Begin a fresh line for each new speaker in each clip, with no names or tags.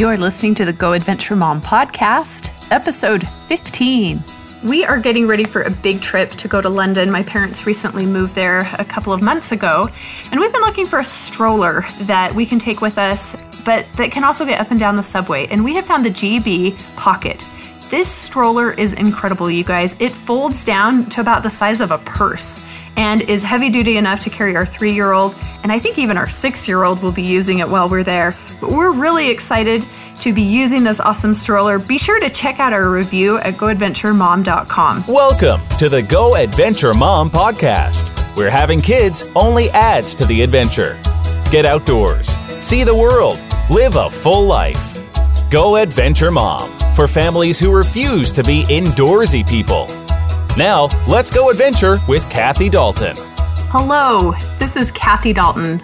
You're listening to the Go Adventure Mom podcast, episode 15. We are getting ready for a big trip to go to London. My parents recently moved there a couple of months ago, and we've been looking for a stroller that we can take with us, but that can also get up and down the subway. And we have found the GB Pockit. This stroller is incredible, you guys. It folds down to about the size of a purse and is heavy duty enough to carry our three year old, and I think even our six year old will be using it while we're there. But we're really excited to be using this awesome stroller. Be sure to check out our review at goadventuremom.com.
Welcome to the Go Adventure Mom podcast, where having kids only adds to the adventure. Get outdoors, see the world, live a full life. Go Adventure Mom for families who refuse to be indoorsy people. Now, let's go adventure with Kathy Dalton.
Hello, this is Kathy Dalton.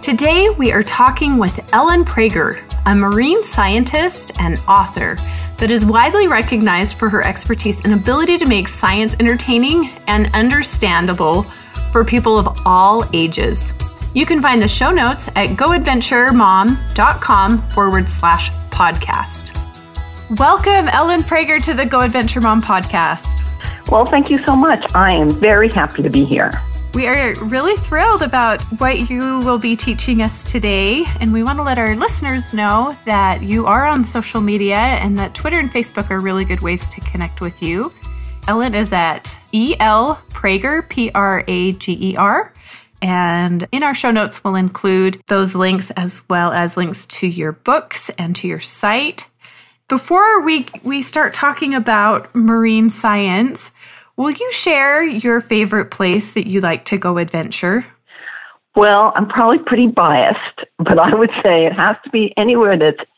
Today we are talking with Ellen Prager, a marine scientist and author that is widely recognized for her expertise and ability to make science entertaining and understandable for people of all ages. You can find the show notes at goadventuremom.com forward slash podcast. Welcome, Ellen Prager, to the Go Adventure Mom podcast.
Well, thank you so much. I am very happy to be here.
We are really thrilled about what you will be teaching us today, and we want to let our listeners know that you are on social media and that Twitter and Facebook are really good ways to connect with you. Ellen is at EL Prager, P R A G E R. And in our show notes, we'll include those links as well as links to your books and to your site. Before we, we start talking about marine science, Will you share your favorite place that you like to go adventure?
Well, I'm probably pretty biased, but I would say it has to be anywhere that's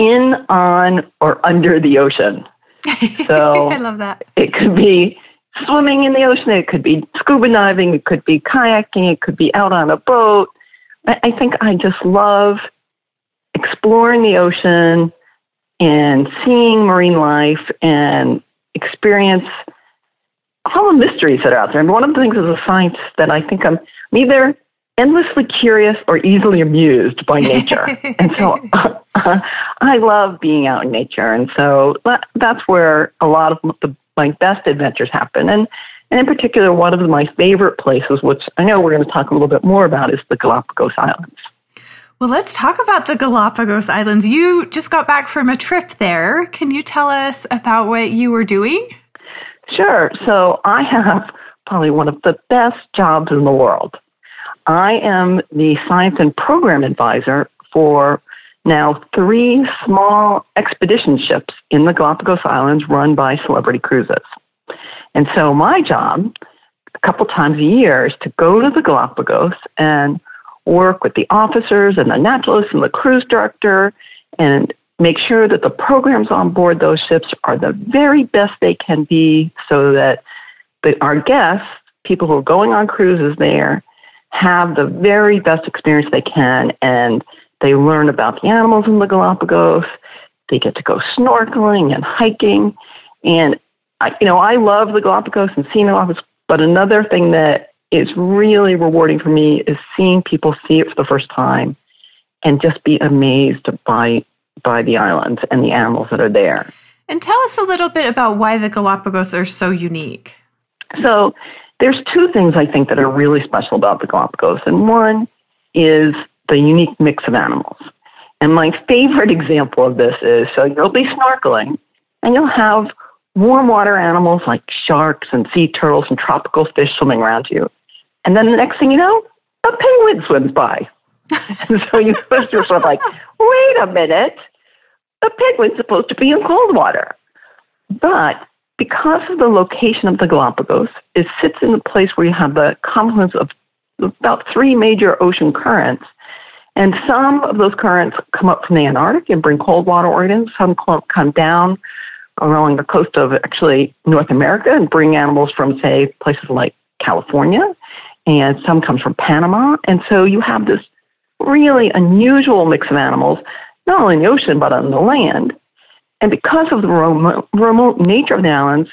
in, on, or under the ocean.
So I love that.
It could be swimming in the ocean, it could be scuba diving, it could be kayaking, it could be out on a boat. I, I think I just love exploring the ocean and seeing marine life and experience all the mysteries that are out there. And one of the things as a science that I think I'm, I'm either endlessly curious or easily amused by nature. and so uh, I love being out in nature. And so that, that's where a lot of the, my best adventures happen. And, and in particular, one of my favorite places, which I know we're going to talk a little bit more about, is the Galapagos Islands.
Well, let's talk about the Galapagos Islands. You just got back from a trip there. Can you tell us about what you were doing?
Sure. So I have probably one of the best jobs in the world. I am the science and program advisor for now three small expedition ships in the Galapagos Islands run by Celebrity Cruises. And so my job, a couple times a year, is to go to the Galapagos and work with the officers and the naturalists and the cruise director and make sure that the programs on board those ships are the very best they can be so that the, our guests, people who are going on cruises there, have the very best experience they can and they learn about the animals in the Galapagos. They get to go snorkeling and hiking. And, I, you know, I love the Galapagos and seeing the Galapagos, but another thing that is really rewarding for me is seeing people see it for the first time and just be amazed by by the islands and the animals that are there.
And tell us a little bit about why the Galapagos are so unique.
So, there's two things I think that are really special about the Galapagos, and one is the unique mix of animals. And my favorite example of this is so you'll be snorkeling and you'll have warm water animals like sharks and sea turtles and tropical fish swimming around you. And then the next thing you know, a penguin swims by. so you, you're sort of like, wait a minute, the penguin's supposed to be in cold water. But because of the location of the Galapagos, it sits in a place where you have the confluence of about three major ocean currents. And some of those currents come up from the Antarctic and bring cold water organisms. Some come down along the coast of actually North America and bring animals from, say, places like California. And some comes from Panama. And so you have this really unusual mix of animals not only in the ocean, but on the land. And because of the remote, nature of the islands,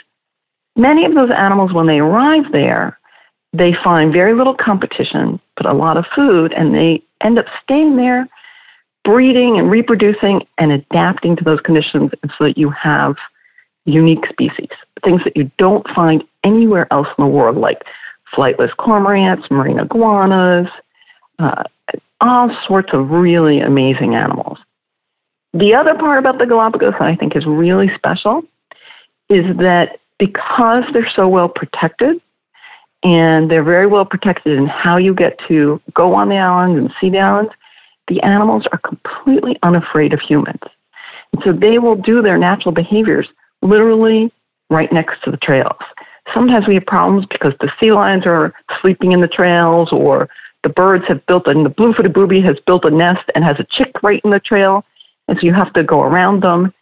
many of those animals, when they arrive there, they find very little competition, but a lot of food, and they end up staying there breeding and reproducing and adapting to those conditions so that you have unique species, things that you don't find anywhere else in the world, like flightless cormorants, marine iguanas, uh, all sorts of really amazing animals. The other part about the Galapagos that I think is really special is that because they're so well protected, and they're very well protected in how you get to go on the islands and see the islands, the animals are completely unafraid of humans. And so they will do their natural behaviors literally right next to the trails. Sometimes we have problems because the sea lions are sleeping in the trails or the birds have built and the blue-footed booby has built a nest and has a chick right in the trail and so you have to go around them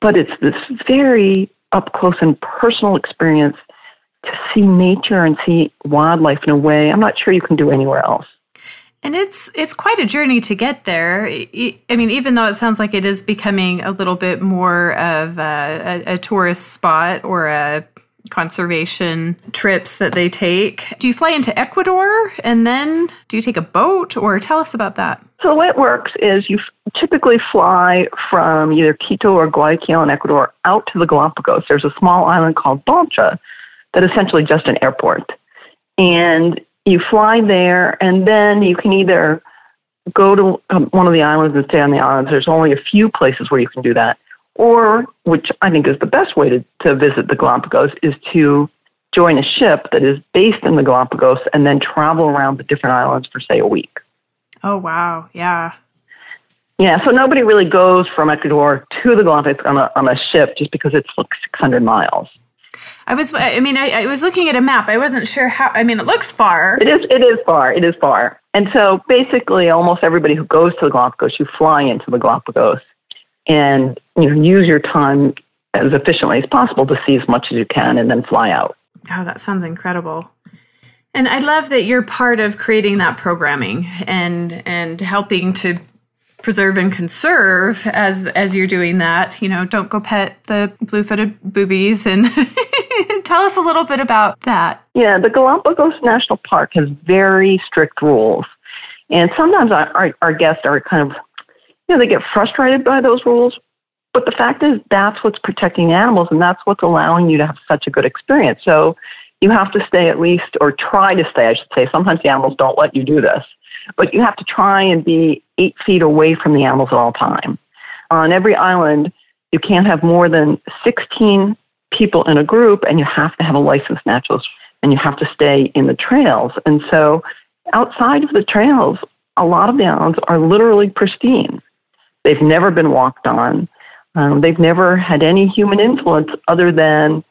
but it's this very up close and personal experience to see nature and see wildlife in a way I'm not sure you can do anywhere else.
And it's it's quite a journey to get there. I mean, even though it sounds like it is becoming a little bit more of a, a, a tourist spot or a conservation trips that they take. Do you fly into Ecuador and then do you take a boat or tell us about that?
So the way it works is you typically fly from either Quito or Guayaquil in Ecuador out to the Galapagos. There's a small island called Baltra that is essentially just an airport. And you fly there, and then you can either go to um, one of the islands and stay on the islands. There's only a few places where you can do that. Or, which I think is the best way to, to visit the Galapagos, is to join a ship that is based in the Galapagos and then travel around the different islands for, say, a week.
Oh, wow. Yeah.
Yeah, so nobody really goes from Ecuador to the Galapagos on a, on a ship just because it's like 600 miles.
I was, I mean, I, I, was looking at a map. I wasn't sure how, I mean, it looks far.
It is, it is far. It is far. And so basically, almost everybody who goes to the Galapagos, you fly into the Galapagos and you know, use your time as efficiently as possible to see as much as you can and then fly out.
Oh, that sounds incredible. And I love that you're part of creating that programming and and helping to preserve and conserve as as you're doing that. You know, don't go pet the blue-footed boobies and tell us a little bit about that.
Yeah, the Galapagos National Park has very strict rules. And sometimes our, our, our guests are kind of, know, they get frustrated by those rules. But the fact is, that's what's protecting animals and that's what's allowing you to have such a good experience. So you have to stay at least, or try to stay, I should say. Sometimes the animals don't let you do this but you have to try and be eight feet away from the animals at all time. On every island, you can't have more than 16 people in a group, and you have to have a licensed naturalist, and you have to stay in the trails. And so, outside of the trails, a lot of the islands are literally pristine. They've never been walked on. Um, they've never had any human influence other than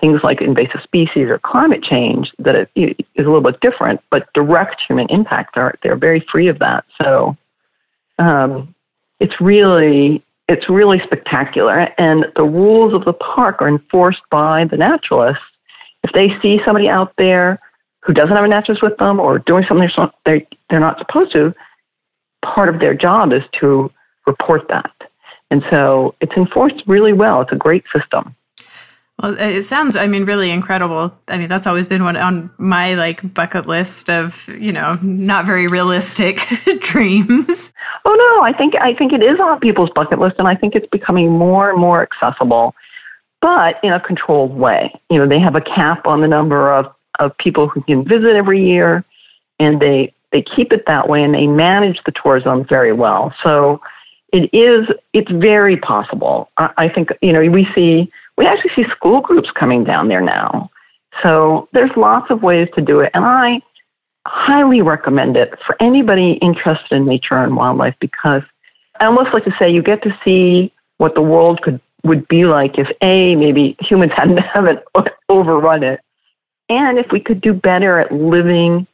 things like invasive species or climate change that it is a little bit different, but direct human impact are they're very free of that. So um, it's really it's really spectacular, and the rules of the park are enforced by the naturalists. If they see somebody out there who doesn't have a naturalist with them or doing something they're, they're not supposed to, part of their job is to report that. And so it's enforced really well. It's a great system.
Well, it sounds, I mean, really incredible. I mean, that's always been one on my like bucket list of, you know, not very realistic dreams.
Oh no, I think I think it is on people's bucket list and I think it's becoming more and more accessible, but in a controlled way. You know, they have a cap on the number of, of people who can visit every year and they they keep it that way and they manage the tourism very well. So it is it's very possible. I, I think, you know, we see we actually see school groups coming down there now. So there's lots of ways to do it. And I highly recommend it for anybody interested in nature and wildlife because I almost like to say you get to see what the world could would be like if a maybe humans hadn't haven't overrun it, and if we could do better at living,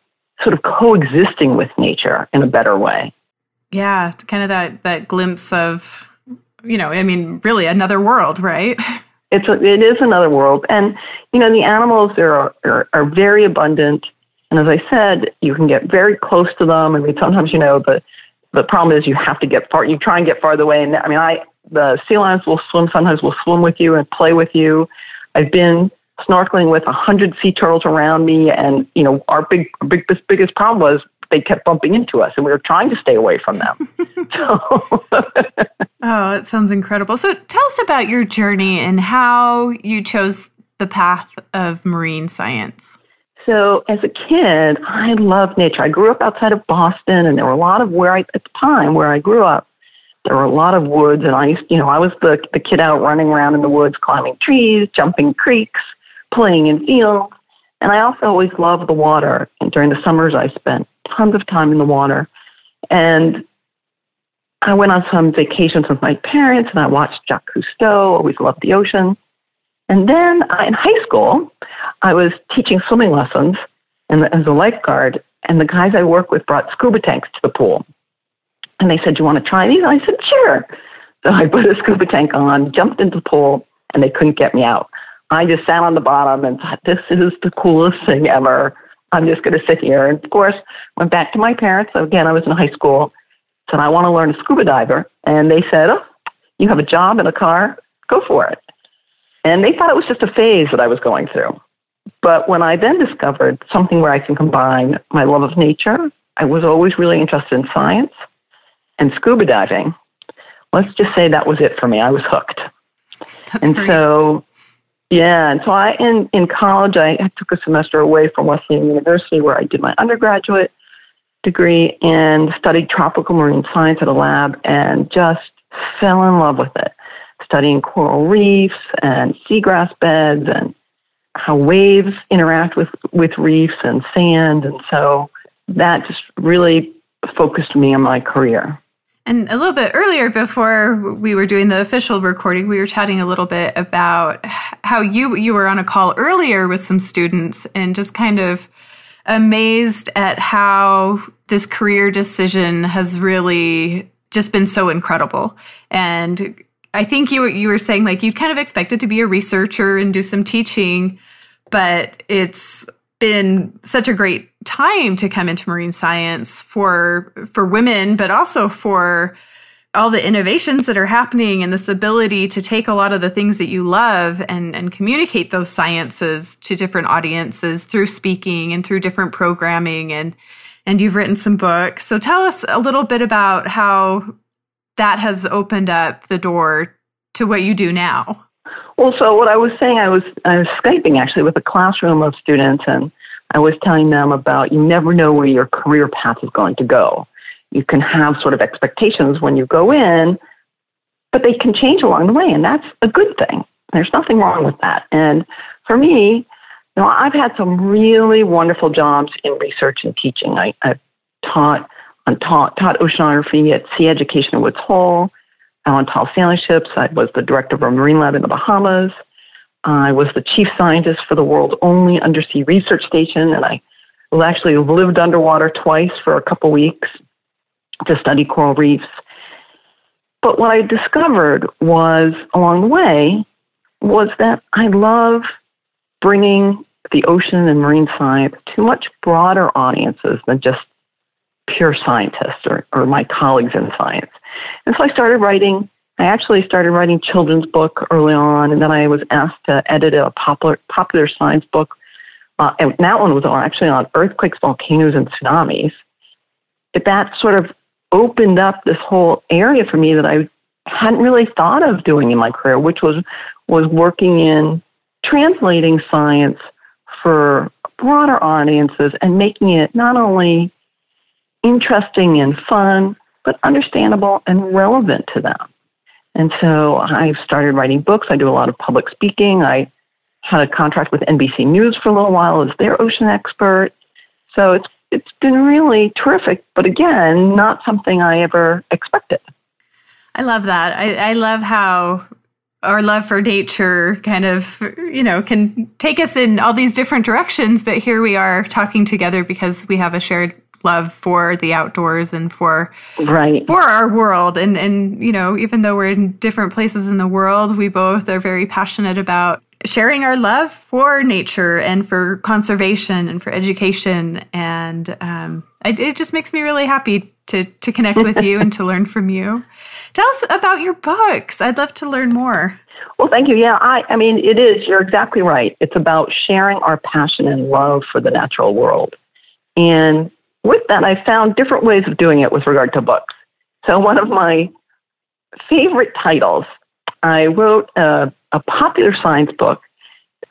sort of coexisting with nature in a better way.
Yeah, kind of that that glimpse of, you know, I mean, really another world, right?
It's a, it is another world, and you know the animals there are, are are very abundant, and as I said, you can get very close to them. I mean, sometimes you know the the problem is you have to get far. You try and get farther away, and I mean, I the sea lions will swim. Sometimes will swim with you and play with you. I've been snorkeling with a hundred sea turtles around me, and you know our big big biggest problem was they kept bumping into us, and we were trying to stay away from them.
so. oh, it sounds incredible. So tell us about your journey and how you chose the path of marine science.
So, as a kid, I loved nature. I grew up outside of Boston, and there were a lot of where I, at the time where I grew up, there were a lot of woods, and I used, you know, I was the the kid out running around in the woods, climbing trees, jumping creeks, playing in fields, and I also always loved the water. And during the summers, I spent tons of time in the water, and I went on some vacations with my parents, and I watched Jacques Cousteau. Always loved the ocean. And then uh, in high school, I was teaching swimming lessons and as a lifeguard, and the guys I work with brought scuba tanks to the pool. And they said, Do you want to try these? And I said, Sure. So I put a scuba tank on, jumped into the pool, and they couldn't get me out. I just sat on the bottom and thought, This is the coolest thing ever. I'm just going to sit here. And of course, went back to my parents. So again, I was in high school. Said, I want to learn a scuba diver. And they said, Oh, you have a job and a car? Go for it. And they thought it was just a phase that I was going through. But when I then discovered something where I can combine my love of nature, I was always really interested in science and scuba diving. Let's just say that was it for me. I was hooked.
That's
and
great.
so, yeah, and so I in in college I took a semester away from Wesleyan University where I did my undergraduate degree and studied tropical marine science at a lab and just fell in love with it studying coral reefs and seagrass beds and how waves interact with, with reefs and sand. And so that just really focused me on my career.
And a little bit earlier, before we were doing the official recording, we were chatting a little bit about how you you were on a call earlier with some students and just kind of amazed at how this career decision has really just been so incredible. And I think you were, you were saying like you kind of expected to be a researcher and do some teaching, but it's been such a great time to come into marine science for for women, but also for all the innovations that are happening and this ability to take a lot of the things that you love and, and communicate those sciences to different audiences through speaking and through different programming and and you've written some books. So tell us a little bit about how that has opened up the door to what you do now.
Well, so what I was saying, I was I was skyping actually with a classroom of students, and I was telling them about you never know where your career path is going to go. You can have sort of expectations when you go in, but they can change along the way, and that's a good thing. There's nothing wrong with that. And for me, you know, I've had some really wonderful jobs in research and teaching. I, I've taught I taught, taught oceanography at Sea Education at Woods Hole. Tall sailing ships. I was the director of a marine lab in the Bahamas. I was the chief scientist for the world's only undersea research station, and I actually lived underwater twice for a couple weeks to study coral reefs. But what I discovered was along the way was that I love bringing the ocean and marine science to much broader audiences than just pure scientists or, or my colleagues in science. And so I started writing. I actually started writing children's book early on, and then I was asked to edit a popular popular science book. Uh, and that one was actually on earthquakes, volcanoes, and tsunamis. But that sort of opened up this whole area for me that I hadn't really thought of doing in my career, which was was working in translating science for broader audiences and making it not only interesting and fun, but understandable and relevant to them. And so I've started writing books. I do a lot of public speaking. I had a contract with NBC News for a little while as their ocean expert. So it's it's been really terrific, but again, not something I ever expected.
I love that. I, I love how our love for nature kind of, you know, can take us in all these different directions, but here we are talking together because we have a shared love for the outdoors and for
right
for our world and and you know even though we're in different places in the world we both are very passionate about sharing our love for nature and for conservation and for education and um, it, it just makes me really happy to to connect with you and to learn from you tell us about your books i'd love to learn more
well, thank you. Yeah, I, I mean, it is. You're exactly right. It's about sharing our passion and love for the natural world. And with that, I found different ways of doing it with regard to books. So, one of my favorite titles, I wrote a, a popular science book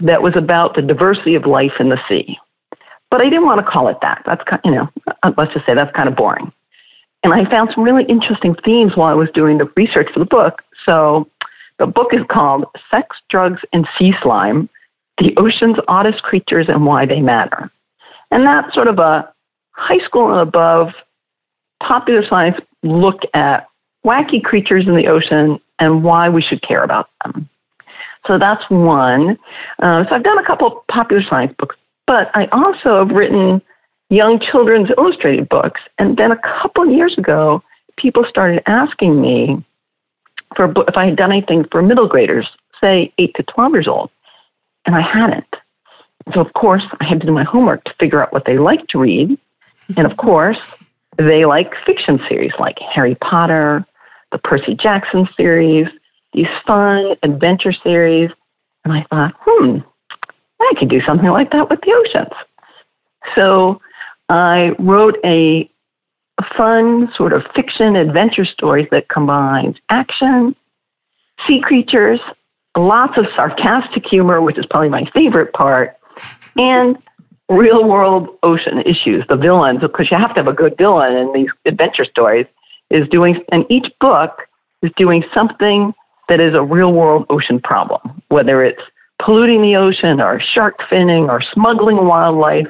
that was about the diversity of life in the sea. But I didn't want to call it that. That's you know, uh, let's just say that's kind of boring. And I found some really interesting themes while I was doing the research for the book. So the book is called Sex, Drugs, and Sea Slime The Ocean's Oddest Creatures and Why They Matter. And that's sort of a high school and above popular science look at wacky creatures in the ocean and why we should care about them. So that's one. Uh, so I've done a couple popular science books, but I also have written young children's illustrated books. And then a couple of years ago, people started asking me for if I had done anything for middle graders, say 8 to 12 years old. And I hadn't. So, of course, I had to do my homework to figure out what they like to read. And of course, they like fiction series like Harry Potter, the Percy Jackson series, these fun adventure series. And I thought, hmm, I could do something like that with the oceans. So I wrote a fun sort of fiction adventure stories that combines action, sea creatures, lots of sarcastic humor, which is probably my favorite part, and real world ocean issues, the villains, because you have to have a good villain in these adventure stories, is doing, and each book is doing something that is a real world ocean problem, whether it's polluting the ocean or shark finning or smuggling wildlife.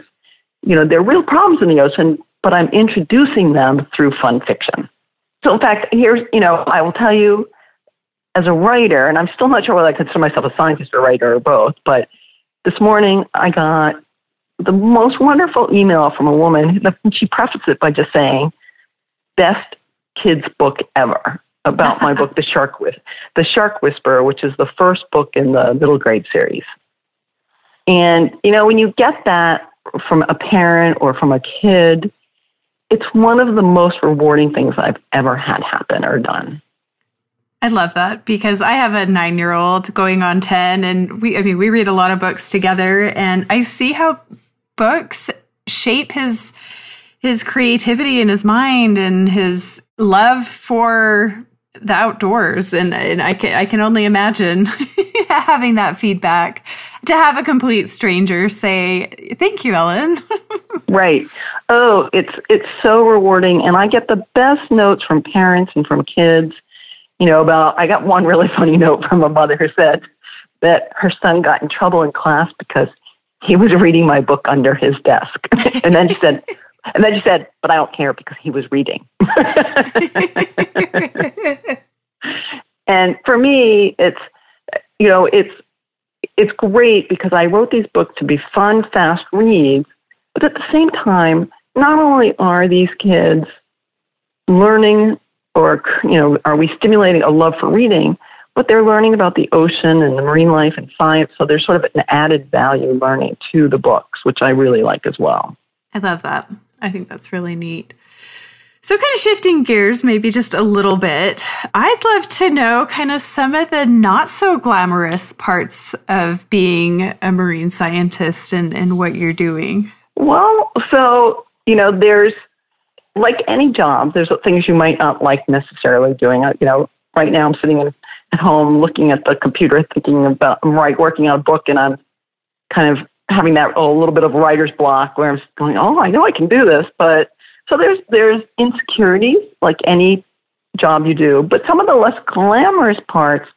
You know, there are real problems in the ocean, but I'm introducing them through fun fiction. So, in fact, here's, you know, I will tell you as a writer, and I'm still not sure whether I consider myself a scientist or writer or both, but this morning I got the most wonderful email from a woman. She prefaced it by just saying, best kids book ever about my book, The Shark Whis- The Shark Whisperer, which is the first book in the middle grade series. And, you know, when you get that from a parent or from a kid, it's one of the most rewarding things I've ever had happen or done.
I love that because I have a nine year old going on 10, and we, I mean, we read a lot of books together, and I see how books shape his his creativity in his mind and his love for the outdoors. And, and I can I can only imagine having that feedback. To have a complete stranger say thank you Ellen.
Right. Oh it's it's so rewarding. And I get the best notes from parents and from kids. You know about I got one really funny note from a mother who said that her son got in trouble in class because he was reading my book under his desk and then she said and then she said, but I don't care because he was reading. and for me, it's, you know, it's, it's great because I wrote these books to be fun, fast reads, but at the same time, not only are these kids learning or, you know, are we stimulating a love for reading, but they're learning about the ocean and the marine life and science. So there's sort of an added value learning to the books, which I really like as well.
I love that. I think that's really neat. So, kind of shifting gears maybe just a little bit, I'd love to know kind of some of the not so glamorous parts of being a marine scientist and, and what you're doing.
Well, so, you know, there's like any job, there's things you might not like necessarily doing. You know, right now I'm sitting at home looking at the computer thinking about, I'm right, working on a book and I'm kind of having that oh, a little bit of writer's block where I'm going, oh, I know I can do this, but so there's there's insecurities like any job you do, but some of the less glamorous parts.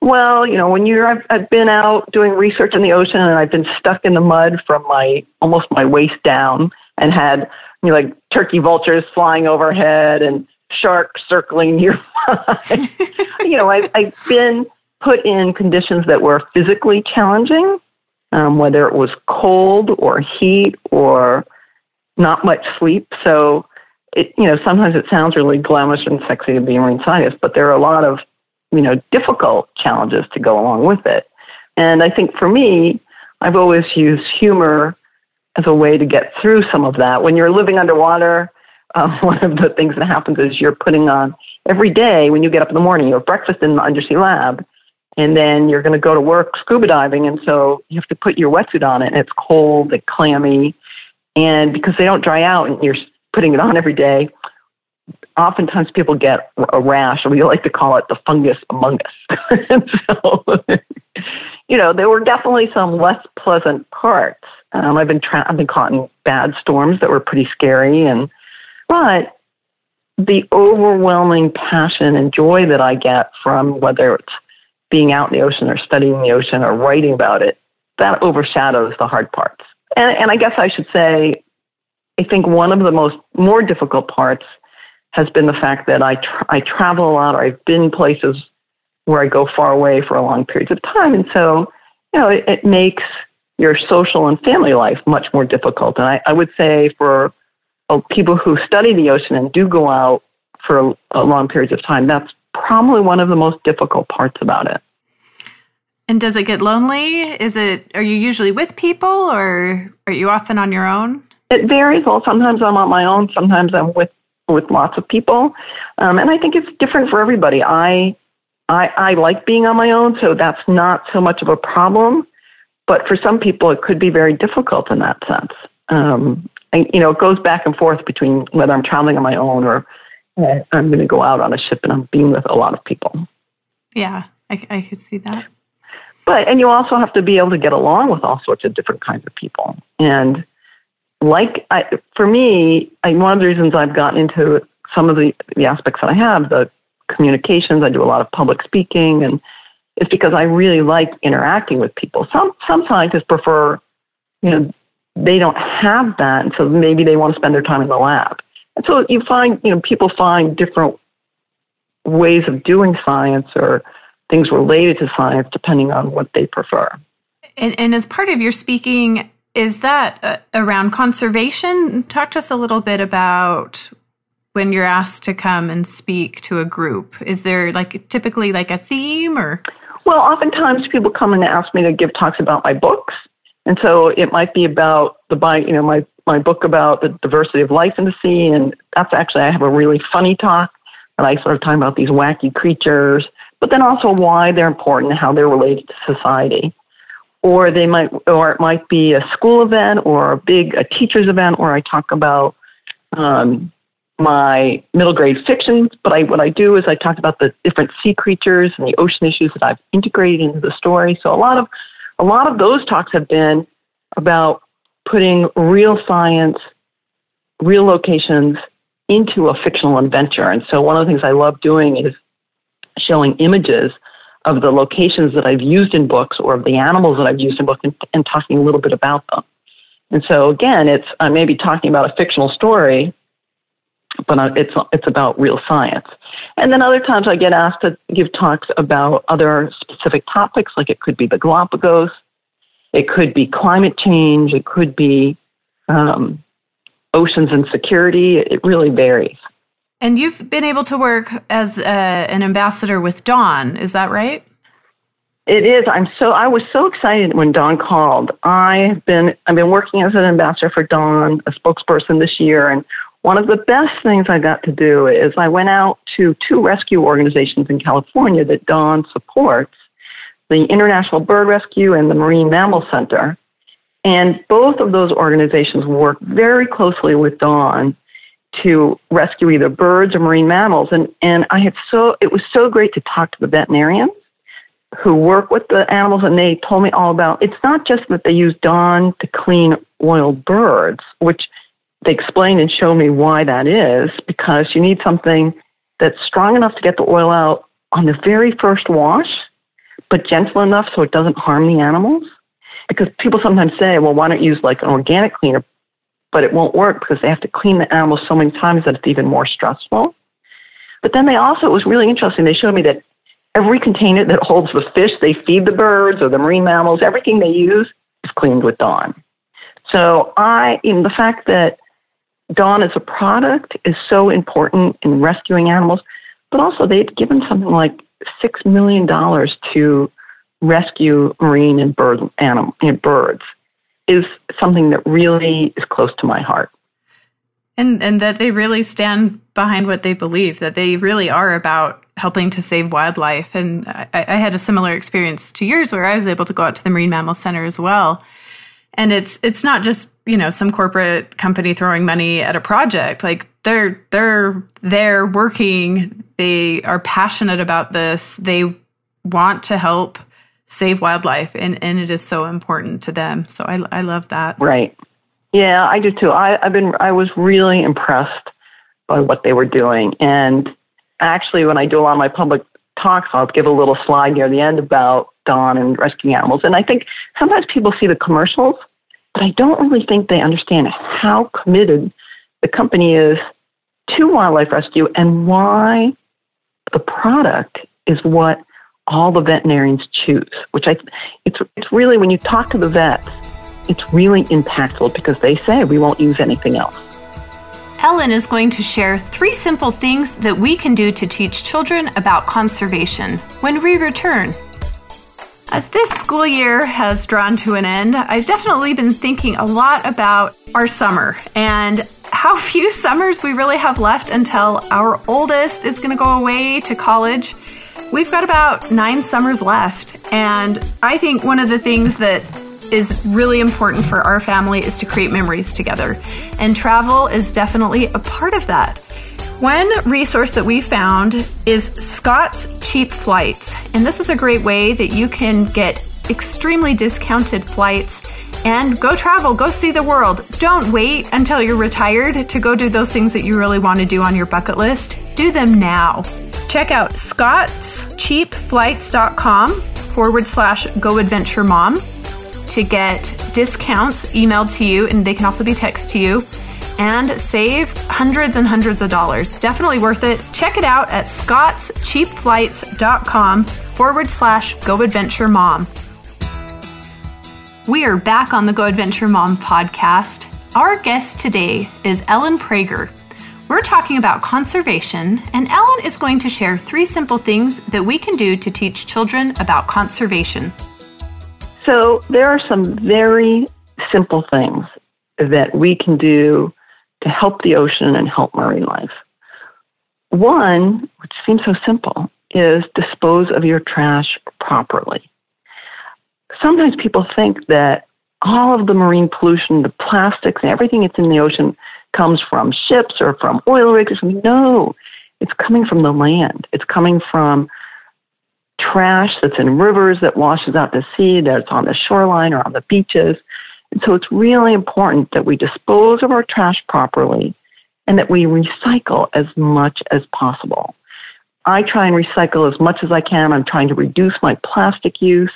Well, you know, when you're I've, I've been out doing research in the ocean and I've been stuck in the mud from my almost my waist down and had you know, like turkey vultures flying overhead and sharks circling nearby. you know, I've, I've been put in conditions that were physically challenging um, whether it was cold or heat or not much sleep. So, it, you know, sometimes it sounds really glamorous and sexy to be a marine scientist, but there are a lot of, you know, difficult challenges to go along with it. And I think for me, I've always used humor as a way to get through some of that. When you're living underwater, um, one of the things that happens is you're putting on every day when you get up in the morning, you have breakfast in the undersea lab, and then you're going to go to work scuba diving, and so you have to put your wetsuit on it, and it's cold and clammy, and because they don't dry out, and you're putting it on every day, oftentimes people get a rash, or we like to call it the fungus among us. so, you know, there were definitely some less pleasant parts. Um, I've been tra- I've been caught in bad storms that were pretty scary, and but the overwhelming passion and joy that I get from whether it's being out in the ocean or studying the ocean or writing about it, that overshadows the hard parts. And, and I guess I should say, I think one of the most more difficult parts has been the fact that I tra- I travel a lot or I've been places where I go far away for long periods of time, and so you know it, it makes your social and family life much more difficult. And I, I would say for people who study the ocean and do go out for long periods of time, that's probably one of the most difficult parts about it.
And does it get lonely? Is it are you usually with people or are you often on your own?
It varies. Well, sometimes I'm on my own. Sometimes I'm with with lots of people, um, and I think it's different for everybody. I, I I like being on my own, so that's not so much of a problem. But for some people, it could be very difficult in that sense. Um, and, you know, it goes back and forth between whether I'm traveling on my own or uh, I'm going to go out on a ship and I'm being with a lot of people.
Yeah, I, I could see that.
But and you also have to be able to get along with all sorts of different kinds of people. And like I, for me, I, one of the reasons I've gotten into some of the, the aspects that I have, the communications, I do a lot of public speaking, and it's because I really like interacting with people. Some some scientists prefer, you know, they don't have that, and so maybe they want to spend their time in the lab. And so you find, you know, people find different ways of doing science or things related to science depending on what they prefer.
And, and as part of your speaking, is that uh, around conservation? Talk to us a little bit about when you're asked to come and speak to a group. Is there like typically like a theme or?
Well, oftentimes people come and ask me to give talks about my books. And so it might be about the, you know, my my book about the diversity of life in the sea, and that's actually I have a really funny talk, and I sort of talk about these wacky creatures, but then also why they're important and how they're related to society. Or they might, or it might be a school event or a big a teachers event where I talk about um, my middle grade fiction. But I, what I do is I talk about the different sea creatures and the ocean issues that I've integrated into the story. So a lot of a lot of those talks have been about putting real science, real locations into a fictional adventure. And so one of the things I love doing is showing images of the locations that I've used in books or of the animals that I've used in books and, and talking a little bit about them. And so again, it's I may be talking about a fictional story, but it's it's about real science. And then other times I get asked to give talks about other specific topics, like it could be the Galapagos, it could be climate change. It could be um, oceans and security. It really varies.
And you've been able to work as uh, an ambassador with Dawn, is that right?
It is. I'm so. I was so excited when Dawn called. I've been. I've been working as an ambassador for Dawn, a spokesperson this year, and one of the best things I got to do is I went out to two rescue organizations in California that Dawn supports, the International Bird Rescue and the Marine Mammal Center. And both of those organizations work very closely with Dawn to rescue either birds or marine mammals. And, and I had so, it was so great to talk to the veterinarians who work with the animals and they told me all about, it's not just that they use Dawn to clean oiled birds, which they explain and show me why that is, because you need something that's strong enough to get the oil out on the very first wash but gentle enough so it doesn't harm the animals. Because people sometimes say, well, why don't you use like an organic cleaner? But it won't work because they have to clean the animals so many times that it's even more stressful. But then they also, it was really interesting, they showed me that every container that holds the fish they feed the birds or the marine mammals, everything they use is cleaned with Dawn. So I, in the fact that Dawn as a product is so important in rescuing animals, but also they've given something like six million dollars to rescue marine and bird animal and birds is something that really is close to my heart.
And and that they really stand behind what they believe, that they really are about helping to save wildlife. And I, I had a similar experience to yours where I was able to go out to the Marine Mammal Center as well. And it's it's not just you know, some corporate company throwing money at a project. Like they're they're they're working, they are passionate about this. They want to help save wildlife and, and it is so important to them. So I I love that.
Right. Yeah, I do too. I, I've been I was really impressed by what they were doing. And actually when I do a lot of my public talks, I'll give a little slide near the end about Dawn and rescuing animals. And I think sometimes people see the commercials, but I don't really think they understand how committed the company is to wildlife rescue and why the product is what all the veterinarians choose. Which I, it's it's really when you talk to the vets, it's really impactful because they say we won't use anything else.
Ellen is going to share three simple things that we can do to teach children about conservation when we return. As this school year has drawn to an end, I've definitely been thinking a lot about our summer and how few summers we really have left until our oldest is going to go away to college. We've got about nine summers left, and I think one of the things that is really important for our family is to create memories together. And travel is definitely a part of that. One resource that we found is Scott's Cheap Flights. And this is a great way that you can get extremely discounted flights and go travel, go see the world. Don't wait until you're retired to go do those things that you really want to do on your bucket list. Do them now. Check out scottscheapflights.com forward slash go adventure mom to get discounts emailed to you, and they can also be text to you, and save hundreds and hundreds of dollars. Definitely worth it. Check it out at scottscheapflights.com forward slash go adventure mom. We are back on the Go Adventure Mom podcast. Our guest today is Ellen Prager. We're talking about conservation, and Ellen is going to share three simple things that we can do to teach children about conservation.
So there are some very simple things that we can do to help the ocean and help marine life. One, which seems so simple, is dispose of your trash properly. Sometimes people think that all of the marine pollution, the plastics, and everything that's in the ocean comes from ships or from oil rigs. No, it's coming from the land. It's coming from trash that's in rivers that washes out to sea, that's on the shoreline or on the beaches. So it's really important that we dispose of our trash properly and that we recycle as much as possible. I try and recycle as much as I can. I'm trying to reduce my plastic use.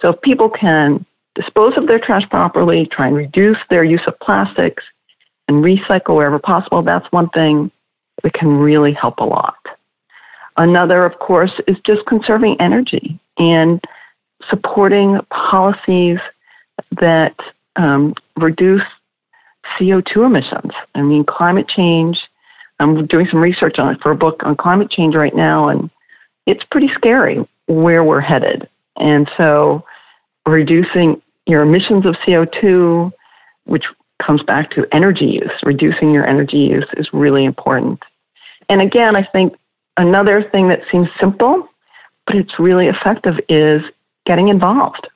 So if people can dispose of their trash properly, try and reduce their use of plastics, and recycle wherever possible, that's one thing that can really help a lot. Another, of course, is just conserving energy and supporting policies that um, reduce CO2 emissions. I mean, climate change. I'm doing some research on it for a book on climate change right now, and it's pretty scary where we're headed. And so, reducing your emissions of CO2, which comes back to energy use, reducing your energy use is really important. And again, I think Another thing that seems simple, but it's really effective, is getting involved.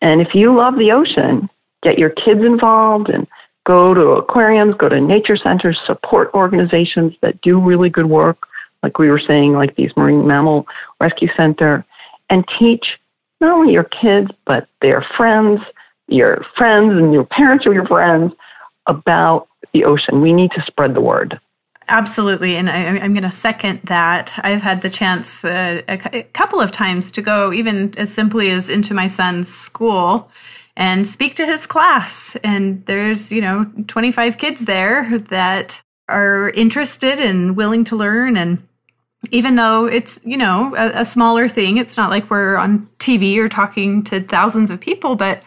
And if you love the ocean, get your kids involved and go to aquariums, go to nature centers, support organizations that do really good work, like we were saying, like these Marine Mammal Rescue Center, and teach not only your kids, but their friends, your friends and your parents or your friends about the ocean. We need to spread the word.
Absolutely. And I, am going to second that. I've had the chance uh, a, a, couple of times to go, even as simply as into my son's school and speak to his class. And there's, you know, 25 kids there that are interested and willing to learn. And even though it's, you know, a, a smaller thing, it's not like we're on TV or talking to thousands of people, but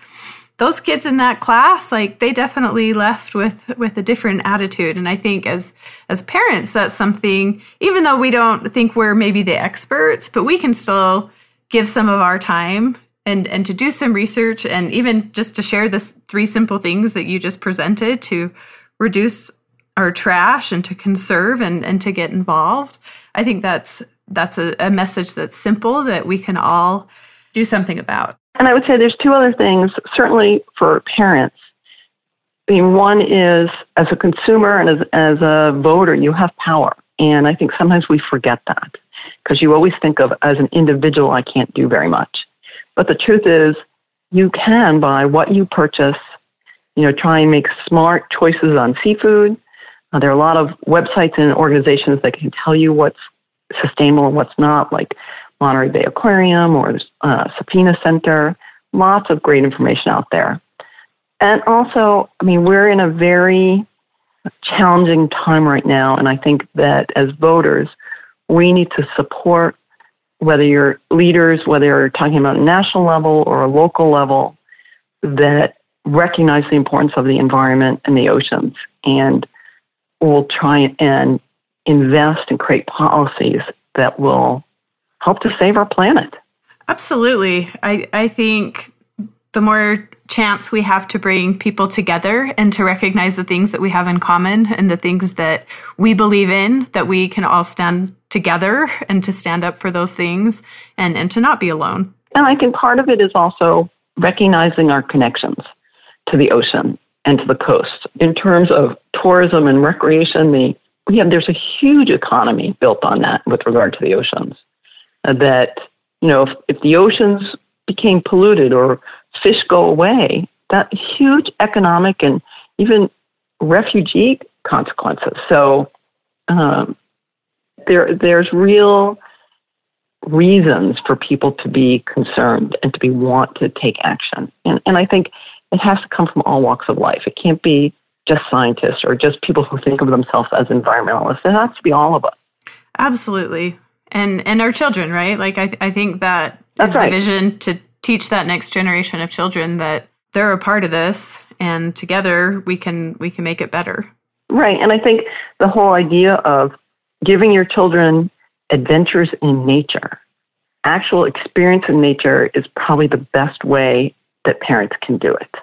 those kids in that class like they definitely left with with a different attitude and i think as as parents that's something even though we don't think we're maybe the experts but we can still give some of our time and and to do some research and even just to share the three simple things that you just presented to reduce our trash and to conserve and and to get involved i think that's that's a, a message that's simple that we can all do something about
and I would say there's two other things, certainly for parents. I mean, one is as a consumer and as, as a voter, you have power. And I think sometimes we forget that because you always think of as an individual, I can't do very much. But the truth is, you can by what you purchase, you know, try and make smart choices on seafood. Uh, there are a lot of websites and organizations that can tell you what's sustainable and what's not, like Monterey Bay Aquarium or uh, Safina Center. Lots of great information out there. And also, I mean, we're in a very challenging time right now, and I think that as voters, we need to support whether you're leaders, whether you're talking about a national level or a local level, that recognize the importance of the environment and the oceans and will try and invest and create policies that will help to save our planet.
Absolutely. I, I think the more chance we have to bring people together and to recognize the things that we have in common and the things that we believe in, that we can all stand together and to stand up for those things and, and to not be alone.
And I think part of it is also recognizing our connections to the ocean and to the coast. In terms of tourism and recreation, the, have, there's a huge economy built on that with regard to the oceans. That, you know, if, if the oceans became polluted or fish go away, that huge economic and even refugee consequences. So um, there, there's real reasons for people to be concerned and to be want to take action. And, and I think it has to come from all walks of life. It can't be just scientists or just people who think of themselves as environmentalists. It has to be all of us.
Absolutely. And and our children, right? Like I I think that
That's
is
right.
the vision to teach that next generation of children that they're a part of this and together we can we can make it better.
Right. And I think the whole idea of giving your children adventures in nature, actual experience in nature is probably the best way that parents can do it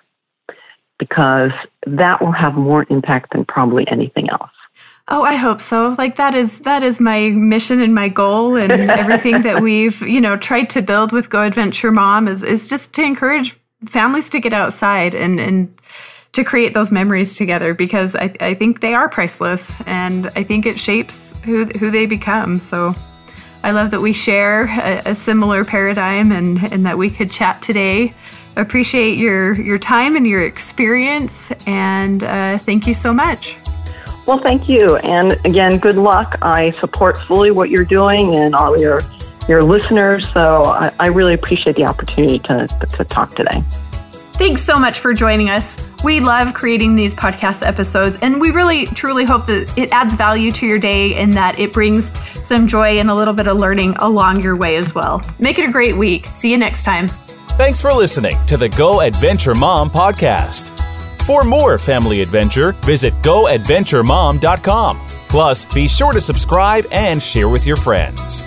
because that will have more impact than probably anything else.
Oh, I hope so. Like that is that is my mission and my goal and everything that we've, you know, tried to build with Go Adventure Mom is is just to encourage families to get outside and and to create those memories together because I, I think they are priceless and I think it shapes who who they become. So I love that we share a, a similar paradigm and, and that we could chat today. Appreciate your your time and your experience and uh, thank you so much.
Well, thank you. And again, good luck. I support fully what you're doing and all your your listeners. So I, I really appreciate the opportunity to, to talk today.
Thanks so much for joining us. We love creating these podcast episodes, and we really truly hope that it adds value to your day and that it brings some joy and a little bit of learning along your way as well. Make it a great week. See you next time.
Thanks for listening to the Go Adventure Mom podcast. For more family adventure, visit goadventuremom.com. Plus, be sure to subscribe and share with your friends.